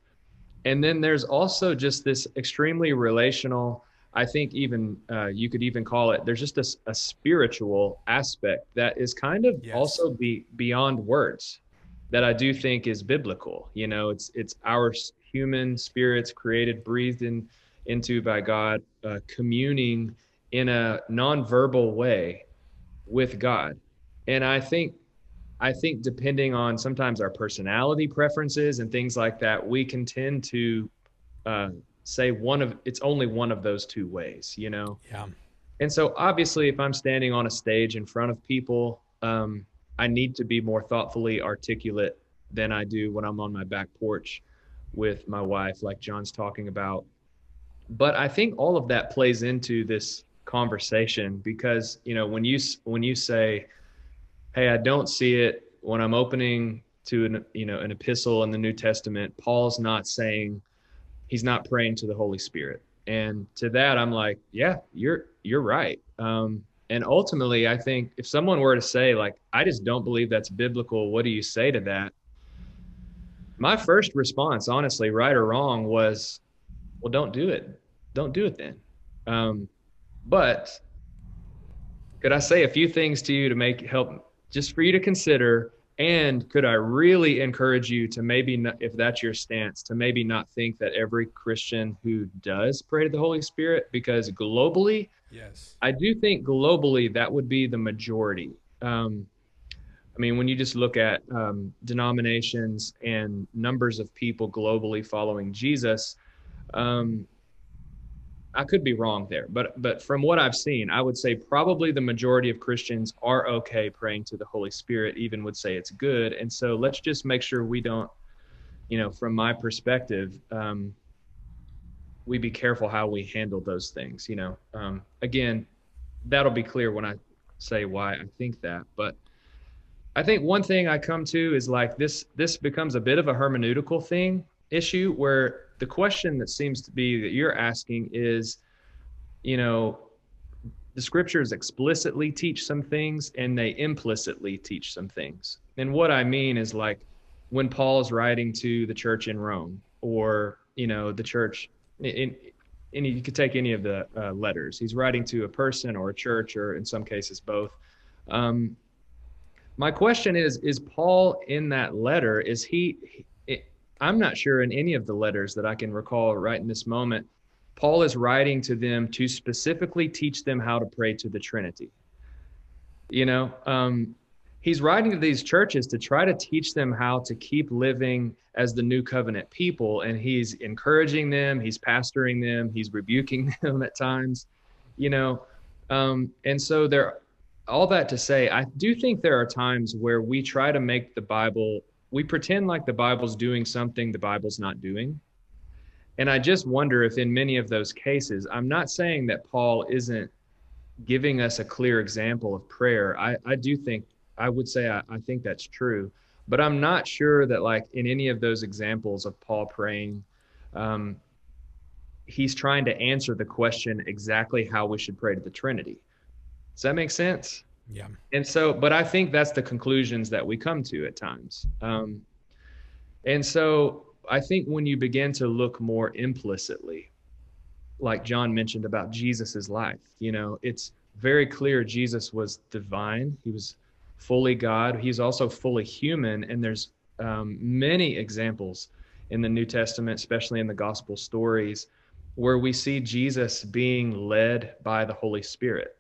And then there's also just this extremely relational, I think even uh, you could even call it, there's just a, a spiritual aspect that is kind of Yes. also be beyond words that I do think is biblical. You know, it's, it's our human spirits created, breathed in, into by God, uh, communing in a nonverbal way with God. And I think, I think depending on sometimes our personality preferences and things like that, we can tend to uh, say one of it's only one of those two ways, you know. Yeah. And so obviously, if I'm standing on a stage in front of people, um, I need to be more thoughtfully articulate than I do when I'm on my back porch with my wife, like John's talking about. But I think all of that plays into this conversation because you know when you when you say, "Hey, I don't see it," when I'm opening to an you know an epistle in the New Testament, Paul's not saying he's not praying to the Holy Spirit. And to that, I'm like, yeah, you're you're right. Um, and ultimately, I think if someone were to say like, I just don't believe that's biblical, what do you say to that? My first response, honestly, right or wrong, was, well, don't do it. Don't do it then. Um, but could I say a few things to you to make help just for you to consider? And could I really encourage you to maybe, not, if that's your stance, to maybe not think that every Christian who does pray to the Holy Spirit, because globally, Yes. I do think globally that would be the majority. Um, I mean, when you just look at um, denominations and numbers of people globally following Jesus, um, I could be wrong there, but but from what I've seen, I would say probably the majority of Christians are okay praying to the Holy Spirit. Even would say it's good, and so let's just make sure we don't, you know, from my perspective, um, we be careful how we handle those things. You know, um, again, that'll be clear when I say why I think that, but. I think one thing I come to is like this this becomes a bit of a hermeneutical thing issue where the question that seems to be that you're asking is you know the scriptures explicitly teach some things and they implicitly teach some things. And what I mean is like when Paul is writing to the church in Rome or you know the church in any you could take any of the uh, letters. He's writing to a person or a church or in some cases both. Um, my question is is paul in that letter is he i'm not sure in any of the letters that i can recall right in this moment paul is writing to them to specifically teach them how to pray to the trinity. You know um, he's writing to these churches to try to teach them how to keep living as the new covenant people and he's encouraging them he's pastoring them he's rebuking *laughs* them at times you know. Um, and so there all that to say, I do think there are times where we try to make the Bible, we pretend like the Bible's doing something the Bible's not doing. And I just wonder if in many of those cases, I'm not saying that Paul isn't giving us a clear example of prayer. I, I do think, I would say, I, I think that's true. But I'm not sure that, like, in any of those examples of Paul praying, um, he's trying to answer the question exactly how we should pray to the Trinity. Does that make sense? Yeah. And so, but I think that's the conclusions that we come to at times. Um, and so I think when you begin to look more implicitly, like John mentioned about Jesus's life, you know, it's very clear Jesus was divine. He was fully God. He's also fully human. And there's um, many examples in the New Testament, especially in the gospel stories, where we see Jesus being led by the Holy Spirit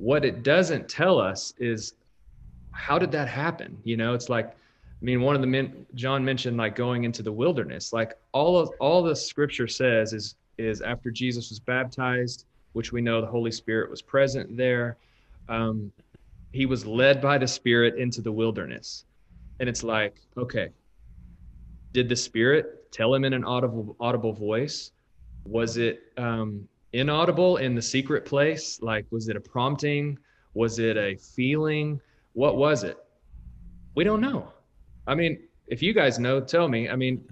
what it doesn't tell us is how did that happen? You know it's like i mean one of the men john mentioned like going into the wilderness. Like all of all the scripture says is is after jesus was baptized which we know the holy spirit was present there um, he was led by the spirit into the wilderness. And it's like okay did the spirit tell him in an audible audible voice? Was it um, inaudible in the secret place? Like, was it a prompting? Was it a feeling? What was it? We don't know. I mean, if you guys know, tell me. I mean,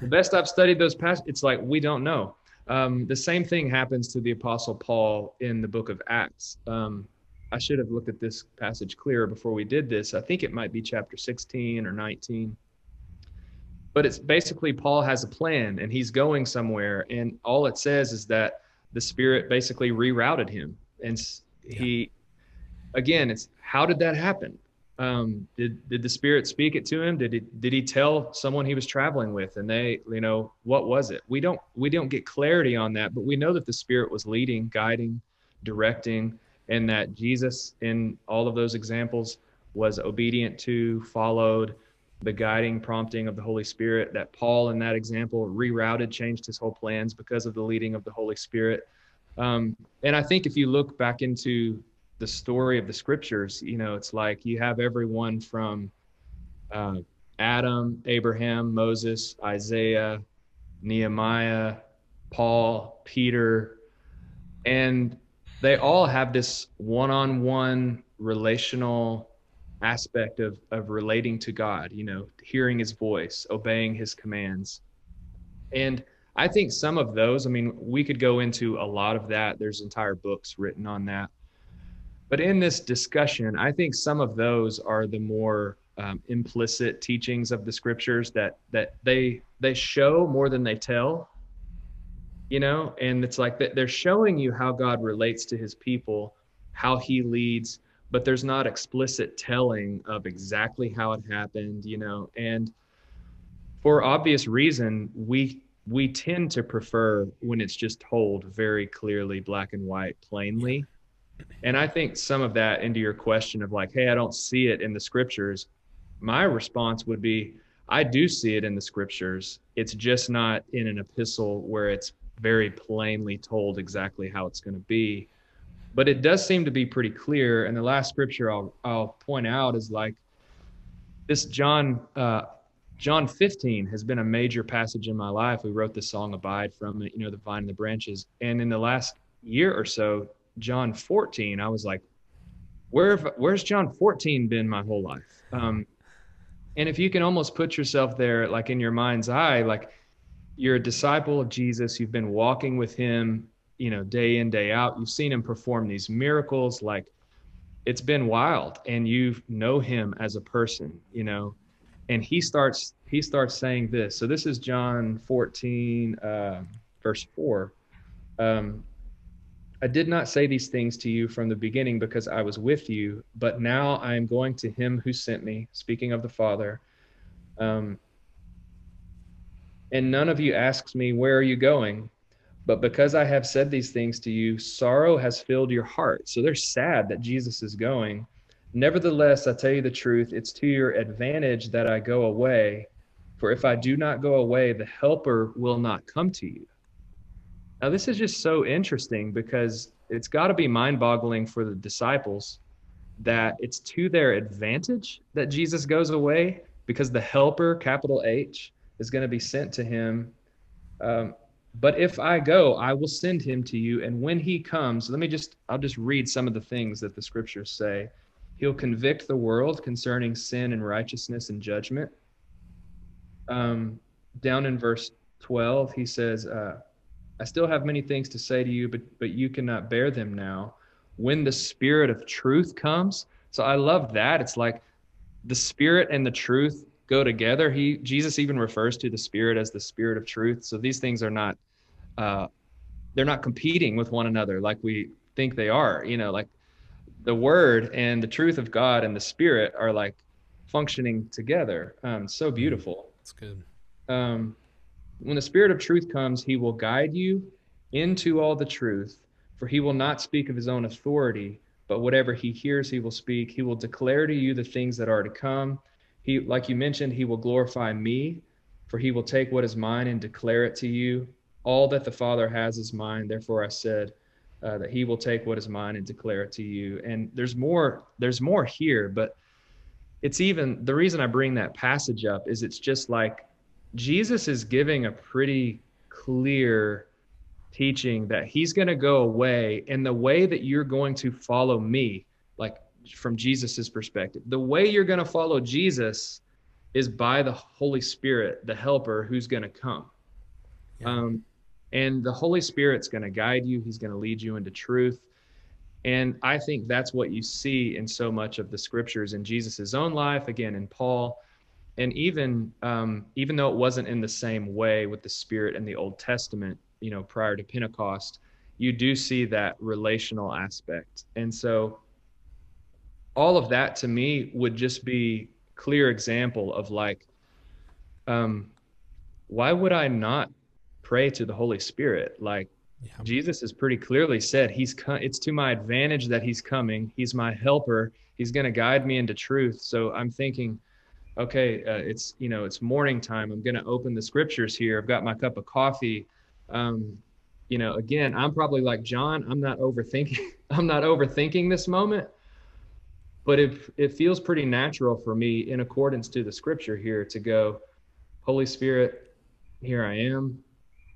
the best I've studied those past, it's like we don't know. Um, the same thing happens to the Apostle Paul in the book of Acts. Um, I should have looked at this passage clearer before we did this. I think it might be chapter 16 or 19. But it's basically Paul has a plan and he's going somewhere. And all it says is that the Spirit basically rerouted him. And he, again, it's how did that happen? um, did did the spirit speak it to him did he did he tell someone he was traveling with and they you know what was it we don't we don't get clarity on that but we know that the spirit was leading guiding directing and that jesus in all of those examples was obedient to followed the guiding prompting of the holy spirit that paul in that example rerouted changed his whole plans because of the leading of the holy spirit. Um, and i think if you look back into the story of the scriptures, you know, it's like you have everyone from uh, Adam, Abraham, Moses, Isaiah, Nehemiah, Paul, Peter, and they all have this one-on-one relational aspect of of relating to God, you know, hearing his voice, obeying his commands. And I think some of those, I mean, we could go into a lot of that. There's entire books written on that. But in this discussion, I think some of those are the more um, implicit teachings of the scriptures that that they they show more than they tell. You know, and it's like they're showing you how God relates to His people, how He leads, but there's not explicit telling of exactly how it happened. You know, and for obvious reason, we we tend to prefer when it's just told very clearly, black and white, plainly and I think some of that into your question of like, hey, I don't see it in the scriptures. My response would be, I do see it in the scriptures. It's just not in an epistle where it's very plainly told exactly how it's going to be. But it does seem to be pretty clear. And the last scripture I'll, I'll point out is like this John uh, John 15 has been a major passage in my life. We wrote the song Abide from it, you know, the vine and the branches. And in the last year or so, John 14, I was like, where where's John 14 been my whole life? Um, and if you can almost put yourself there, like in your mind's eye, like you're a disciple of Jesus, you've been walking with him, you know, day in, day out. You've seen him perform these miracles. Like it's been wild and you know him as a person, you know, and he starts, he starts saying this. So this is John 14, uh, verse four. Um, I did not say these things to you from the beginning because I was with you, but now I am going to him who sent me, speaking of the Father. Um, and none of you asks me, Where are you going? But because I have said these things to you, sorrow has filled your heart. So they're sad that Jesus is going. Nevertheless, I tell you the truth, it's to your advantage that I go away. For if I do not go away, the Helper will not come to you. Now, this is just so interesting because it's got to be mind boggling for the disciples that it's to their advantage that Jesus goes away because the helper, capital H, is going to be sent to him. Um, but if I go, I will send him to you. And when he comes, let me just, I'll just read some of the things that the scriptures say. He'll convict the world concerning sin and righteousness and judgment. Um, down in verse 12, he says, uh, I still have many things to say to you, but but you cannot bear them now. When the spirit of truth comes. So I love that. It's like the spirit and the truth go together. He Jesus even refers to the spirit as the spirit of truth. So these things are not uh they're not competing with one another like we think they are. You know, like the word and the truth of God and the spirit are like functioning together. Um so beautiful. That's good. Um when the Spirit of truth comes, he will guide you into all the truth, for he will not speak of his own authority, but whatever he hears, he will speak. He will declare to you the things that are to come. He, like you mentioned, he will glorify me, for he will take what is mine and declare it to you. All that the Father has is mine. Therefore, I said uh, that he will take what is mine and declare it to you. And there's more. There's more here, but it's even the reason I bring that passage up is it's just like Jesus is giving a pretty clear teaching that he's going to go away and the way that you're going to follow me like from Jesus's perspective the way you're going to follow Jesus is by the Holy Spirit the helper who's going to come yeah. um, And the Holy Spirit's going to guide you, He's going to lead you into truth. And I think that's what you see in so much of the scriptures in Jesus' own life, again, in Paul. And even um, even though it wasn't in the same way with the Spirit in the Old Testament, you know, prior to Pentecost, you do see that relational aspect. And so all of that to me would just be clear example of like um why would I not pray to the Holy Spirit? Like yeah. Jesus has pretty clearly said he's co- it's to my advantage that he's coming. He's my helper. He's going to guide me into truth. So I'm thinking okay, uh, it's you know, it's morning time. I'm going to open the scriptures here. I've got my cup of coffee. Um, you know, again, I'm probably like John. I'm not overthinking. *laughs* I'm not overthinking this moment, but it it feels pretty natural for me, in accordance to the scripture here, to go, Holy Spirit, here I am.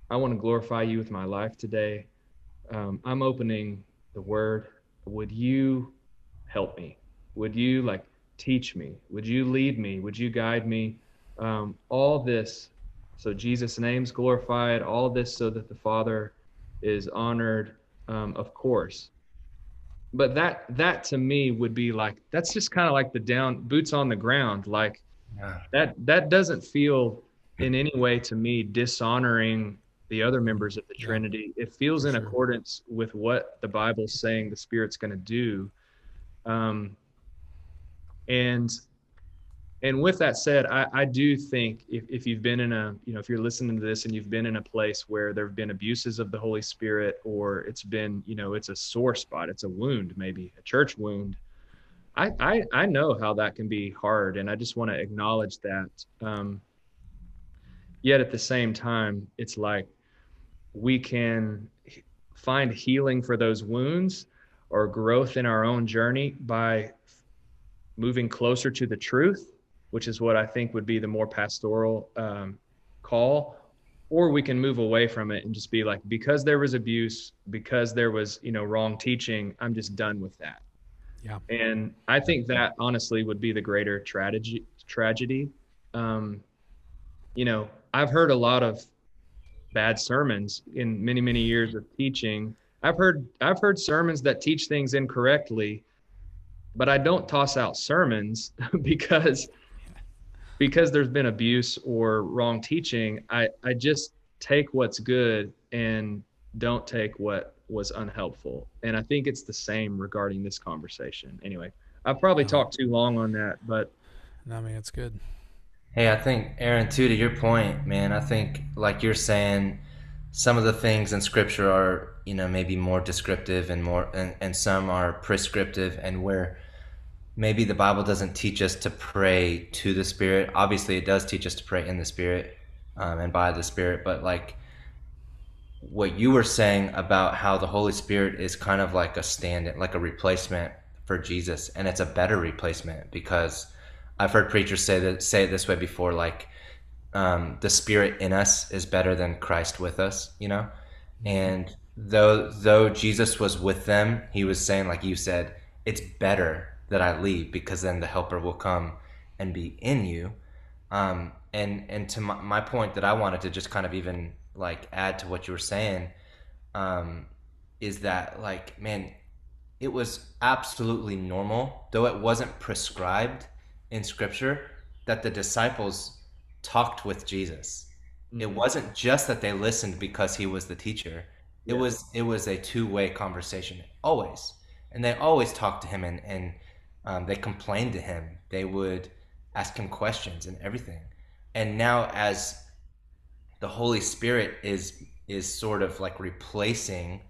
I want to glorify you with my life today. Um, I'm opening the Word. Would you help me? Would you like teach me? Would you lead me? Would you guide me? Um, all this, so Jesus' name's glorified. All this, so that the Father is honored, um, of course. But that that to me would be like that's just kind of like the down boots on the ground. Like yeah. that that doesn't feel in any way to me dishonoring the other members of the Trinity. It feels in accordance with what the Bible's saying the Spirit's going to do. Um, and and with that said, I, I do think if, if you've been in a, you know, if you're listening to this and you've been in a place where there have been abuses of the Holy Spirit, or it's been, you know, it's a sore spot, it's a wound, maybe a church wound. I, I, I know how that can be hard, and I just want to acknowledge that. Um, yet at the same time, it's like we can find healing for those wounds or growth in our own journey by moving closer to the truth which is what I think would be the more pastoral um, call, or we can move away from it and just be like, because there was abuse, because there was you know wrong teaching, I'm just done with that. Yeah. And I think that honestly would be the greater tragedy. Tragedy. Um, you know, I've heard a lot of bad sermons in many many years of teaching. I've heard I've heard sermons that teach things incorrectly, but I don't toss out sermons *laughs* because because there's been abuse or wrong teaching, I, I just take what's good and don't take what was unhelpful. And I think it's the same regarding this conversation. Anyway, I've probably talked too long on that, but no, I mean it's good. Hey, I think Aaron, too, to your point, man, I think like you're saying, some of the things in scripture are, you know, maybe more descriptive and more and, and some are prescriptive and where maybe the Bible doesn't teach us to pray to the Spirit. Obviously, it does teach us to pray in the Spirit um, and by the Spirit, but like what you were saying about how the Holy Spirit is kind of like a stand, like a replacement for Jesus, and it's a better replacement because I've heard preachers say that say it this way before, like um, the Spirit in us is better than Christ with us, you know, and though though Jesus was with them, he was saying, like you said, it's better that I leave because then the helper will come and be in you. Um, and and to my, my, point that I wanted to just kind of even like add to what you were saying um, is that like man, it was absolutely normal, though it wasn't prescribed in Scripture, that the disciples talked with Jesus. Mm-hmm. It wasn't just that they listened because he was the teacher. It was it was a two way conversation always, and they always talked to him and and um, they complained to him. They would ask him questions and everything. And now, as the Holy Spirit is is sort of like replacing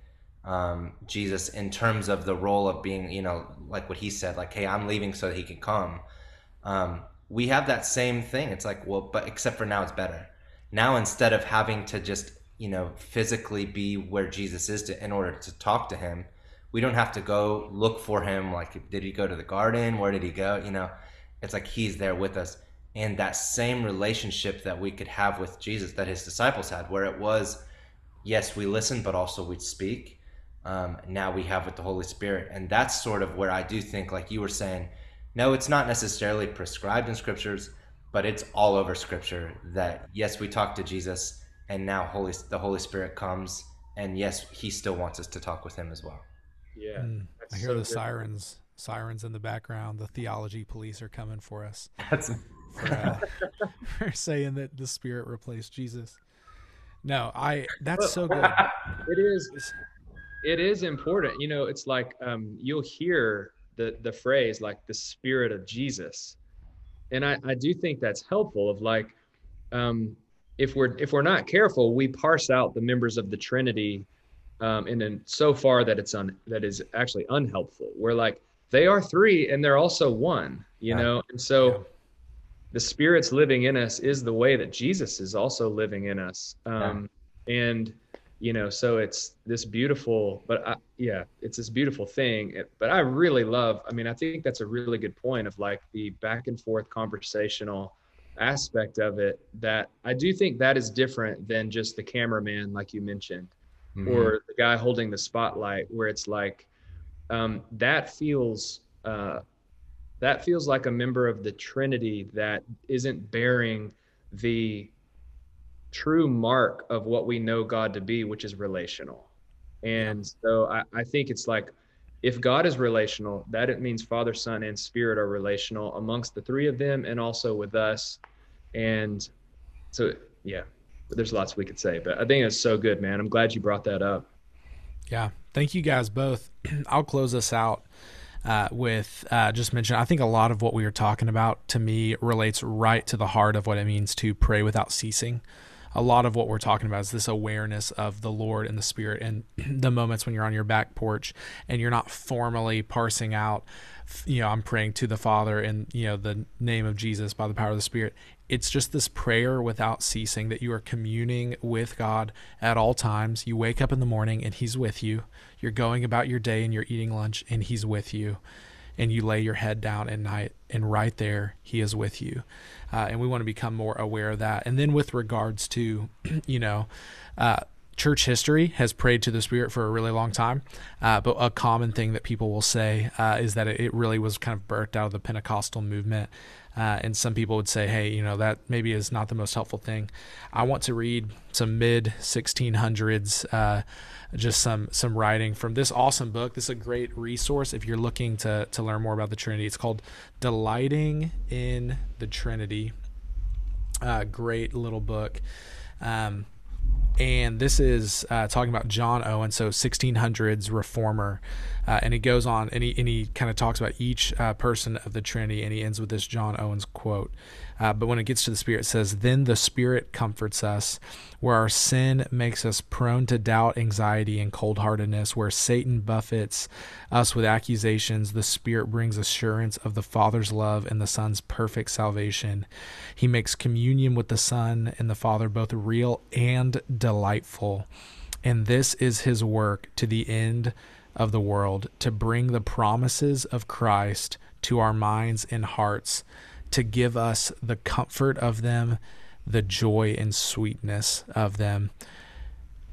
um, Jesus in terms of the role of being, you know, like what he said, like, "Hey, I'm leaving so that he can come." Um, we have that same thing. It's like, well, but except for now, it's better. Now, instead of having to just, you know, physically be where Jesus is to, in order to talk to him, we don't have to go look for him like did he go to the garden? Where did he go? You know it's like he's there with us. And that same relationship that we could have with jesus that his disciples had where it was yes we listen but also we speak um, now we have with the holy spirit. And that's sort of where i do think like you were saying no it's not necessarily prescribed in scriptures but it's all over scripture that yes we talk to jesus and now Holy the Holy Spirit comes, and yes, He still wants us to talk with Him as well. Yeah, Mm, I hear so the good. sirens, sirens in the background. The theology police are coming for us *laughs* That's for, uh, *laughs* for saying that the Spirit replaced Jesus. No, I. That's so good. *laughs* It is. It is important. You know, it's like um, you'll hear the the phrase like the Spirit of Jesus, and I I do think that's helpful. Of like, um, if we're if we're not careful, we parse out the members of the Trinity, um, and then so far that it's un that is actually unhelpful. We're like they are three and they're also one. You Yeah. know, and so. Yeah. The Spirit's living in us is the way that Jesus is also living in us. Um, And you know so it's this beautiful but I, yeah it's this beautiful thing It- but i really love i mean i think that's a really good point of like the back and forth conversational aspect of it that i do think that is different than just the cameraman like you mentioned Mhm. or the guy holding the spotlight where it's like um, that feels uh, that feels like a member of the trinity that isn't bearing the true mark of what we know god to be which is relational. And so I, I think it's like if god is relational that it means father son and spirit are relational amongst the three of them and also with us. And so yeah there's lots we could say but i think it's so good man i'm glad you brought that up Yeah. Thank you guys both. *clears throat* I'll close us out uh, with uh, just mention. I think a lot of what we were talking about to me relates right to the heart of what it means to pray without ceasing. A lot of what we're talking about is this awareness of the Lord and the Spirit and *clears throat* the moments when you're on your back porch and you're not formally parsing out, you know, I'm praying to the Father in, you know, the name of Jesus by the power of the Spirit. It's just this prayer without ceasing that you are communing with God at all times. You wake up in the morning and He's with you. You're going about your day and you're eating lunch and He's with you. And you lay your head down at night and right there He is with you. Uh, and we want to become more aware of that. And then with regards to, *clears throat* you know, uh, church history has prayed to the Spirit for a really long time. Uh, but a common thing that people will say uh, is that it, really was kind of birthed out of the Pentecostal movement. Uh, and some people would say, hey, you know, that maybe is not the most helpful thing. I want to read some mid 1600s, uh, just some some writing from this awesome book. This is a great resource if you're looking to to learn more about the Trinity. It's called Delighting in the Trinity. Uh, great little book. Um, and this is uh, talking about John Owen, so 1600s reformer, uh, and he goes on and he he kind of talks about each uh, person of the Trinity, and he ends with this John Owen's quote. Uh, but when it gets to the Spirit, it says, "Then the Spirit comforts us, where our sin makes us prone to doubt, anxiety, and cold-heartedness. Where Satan buffets us with accusations, the Spirit brings assurance of the Father's love and the Son's perfect salvation. He makes communion with the Son and the Father both real and delightful. And this is his work to the end of the world, to bring the promises of Christ to our minds and hearts, to give us the comfort of them, the joy and sweetness of them.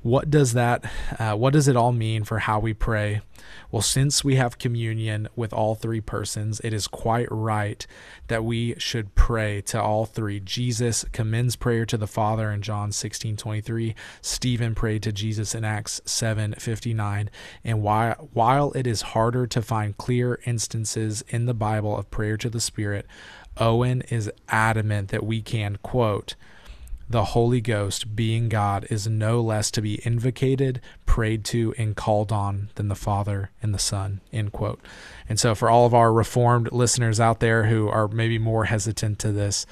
What does that, uh, what does it all mean for how we pray? Well, since we have communion with all three persons, it is quite right that we should pray to all three. Jesus commends prayer to the Father in John 16 23. Stephen prayed to Jesus in Acts 7 59. And while, while it is harder to find clear instances in the Bible of prayer to the Spirit, Owen is adamant that we can, quote, the Holy Ghost, being God, is no less to be invocated, prayed to, and called on than the Father and the Son. End quote. And so, for all of our Reformed listeners out there who are maybe more hesitant to this,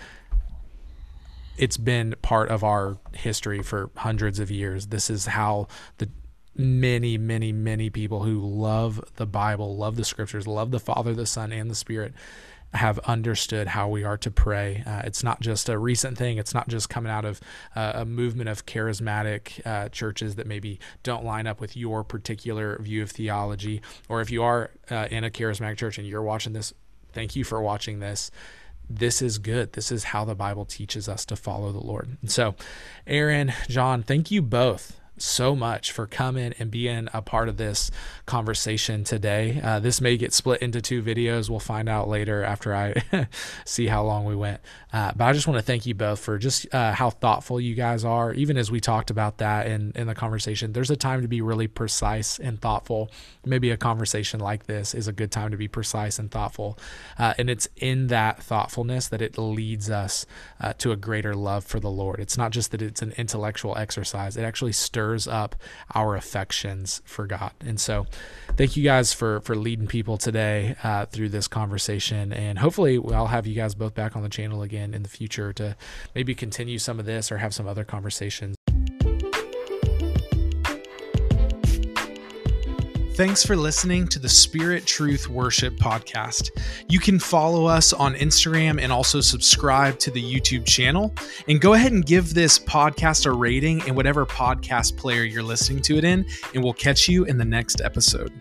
it's been part of our history for hundreds of years. This is how the many, many, many people who love the Bible, love the scriptures, love the Father, the Son, and the Spirit have understood how we are to pray. Uh, it's not just a recent thing. It's not just coming out of uh, a movement of charismatic uh, churches that maybe don't line up with your particular view of theology. Or if you are uh, in a charismatic church and you're watching this, thank you for watching this. This is good. This is how the Bible teaches us to follow the Lord. And so, Aaron, John, thank you both so much for coming and being a part of this conversation today. Uh, this may get split into two videos. We'll find out later after I *laughs* see how long we went. Uh, but I just want to thank you both for just uh, how thoughtful you guys are. Even as we talked about that in, in the conversation, there's a time to be really precise and thoughtful. Maybe a conversation like this is a good time to be precise and thoughtful. Uh, and it's in that thoughtfulness that it leads us uh, to a greater love for the Lord. It's not just that it's an intellectual exercise, it actually stirs up our affections for God. And so, thank you guys for, for leading people today uh, through this conversation. And hopefully, I'll have you guys both back on the channel again in the future to maybe continue some of this or have some other conversations. Thanks for listening to the Spirit Truth Worship Podcast. You can follow us on Instagram and also subscribe to the YouTube channel. And go ahead and give this podcast a rating in whatever podcast player you're listening to it in, and we'll catch you in the next episode.